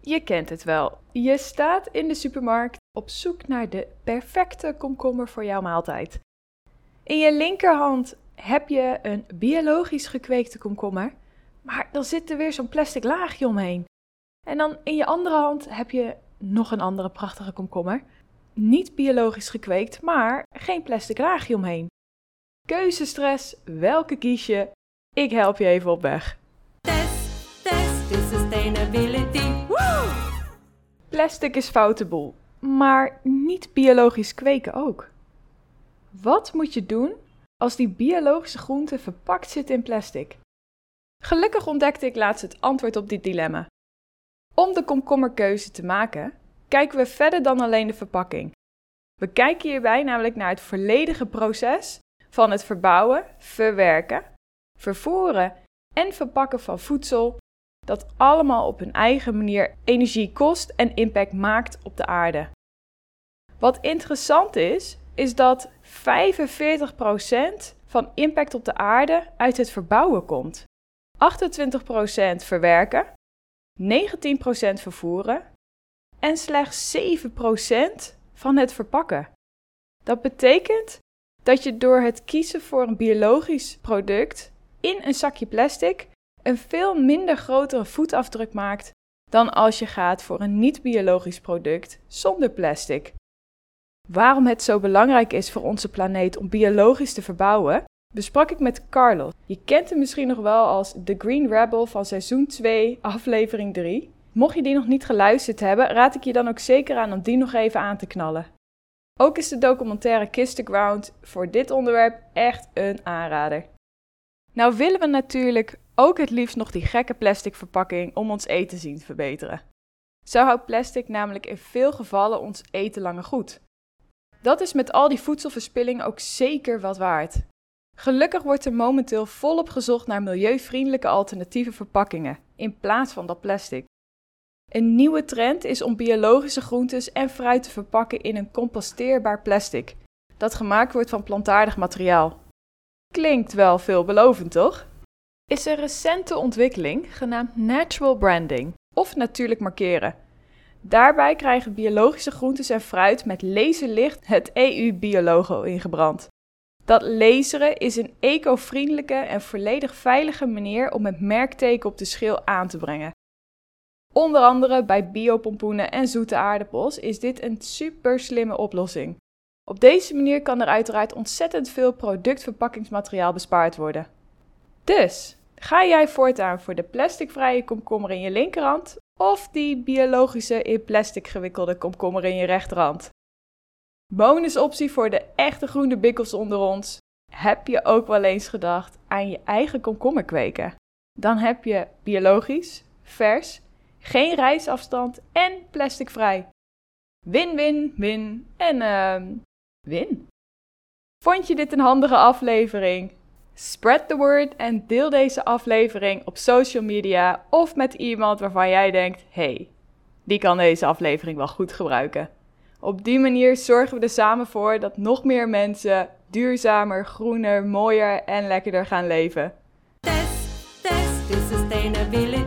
Je kent het wel. Je staat in de supermarkt op zoek naar de perfecte komkommer voor jouw maaltijd. In je linkerhand heb je een biologisch gekweekte komkommer, maar dan zit er weer zo'n plastic laagje omheen. En dan in je andere hand heb je nog een andere prachtige komkommer. Niet biologisch gekweekt, maar geen plastic laagje omheen. Keuzestress, welke kies je? Ik help je even op weg. Test, test the sustainability. Plastic is foute boel, maar niet biologisch kweken ook. Wat moet je doen als die biologische groente verpakt zit in plastic? Gelukkig ontdekte ik laatst het antwoord op dit dilemma. Om de komkommerkeuze te maken, kijken we verder dan alleen de verpakking. We kijken hierbij namelijk naar het volledige proces van het verbouwen, verwerken, vervoeren en verpakken van voedsel, dat allemaal op hun eigen manier energie kost en impact maakt op de aarde. Wat interessant is, is dat 45% van impact op de aarde uit het verbouwen komt. 28% verwerken, 19% vervoeren en slechts 7% van het verpakken. Dat betekent dat je door het kiezen voor een biologisch product in een zakje plastic een veel minder grotere voetafdruk maakt dan als je gaat voor een niet-biologisch product zonder plastic. Waarom het zo belangrijk is voor onze planeet om biologisch te verbouwen, besprak ik met Carlos. Je kent hem misschien nog wel als The Green Rebel van seizoen 2, aflevering 3. Mocht je die nog niet geluisterd hebben, raad ik je dan ook zeker aan om die nog even aan te knallen. Ook is de documentaire Kiss the Ground voor dit onderwerp echt een aanrader. Nou willen we natuurlijk ook het liefst nog die gekke plastic verpakking om ons eten zien verbeteren. Zo houdt plastic namelijk in veel gevallen ons eten langer goed. Dat is met al die voedselverspilling ook zeker wat waard. Gelukkig wordt er momenteel volop gezocht naar milieuvriendelijke alternatieve verpakkingen in plaats van dat plastic. Een nieuwe trend is om biologische groentes en fruit te verpakken in een composteerbaar plastic, dat gemaakt wordt van plantaardig materiaal. Klinkt wel veelbelovend, toch? Is een recente ontwikkeling genaamd natural branding, of natuurlijk markeren. Daarbij krijgen biologische groentes en fruit met laserlicht het EU-biologo ingebrand. Dat laseren is een eco-vriendelijke en volledig veilige manier om het merkteken op de schil aan te brengen. Onder andere bij biopompoenen en zoete aardappels is dit een super slimme oplossing. Op deze manier kan er uiteraard ontzettend veel productverpakkingsmateriaal bespaard worden. Dus, ga jij voortaan voor de plasticvrije komkommer in je linkerhand of die biologische in plastic gewikkelde komkommer in je rechterhand? Bonusoptie voor de echte groene bikkels onder ons. Heb je ook wel eens gedacht aan je eigen komkommer kweken? Dan heb je biologisch, vers, geen reisafstand en plasticvrij. Win, win, win en uh, win. Vond je dit een handige aflevering? Spread the word en deel deze aflevering op social media of met iemand waarvan jij denkt: hey, die kan deze aflevering wel goed gebruiken. Op die manier zorgen we er samen voor dat nog meer mensen duurzamer, groener, mooier en lekkerder gaan leven. Test, test,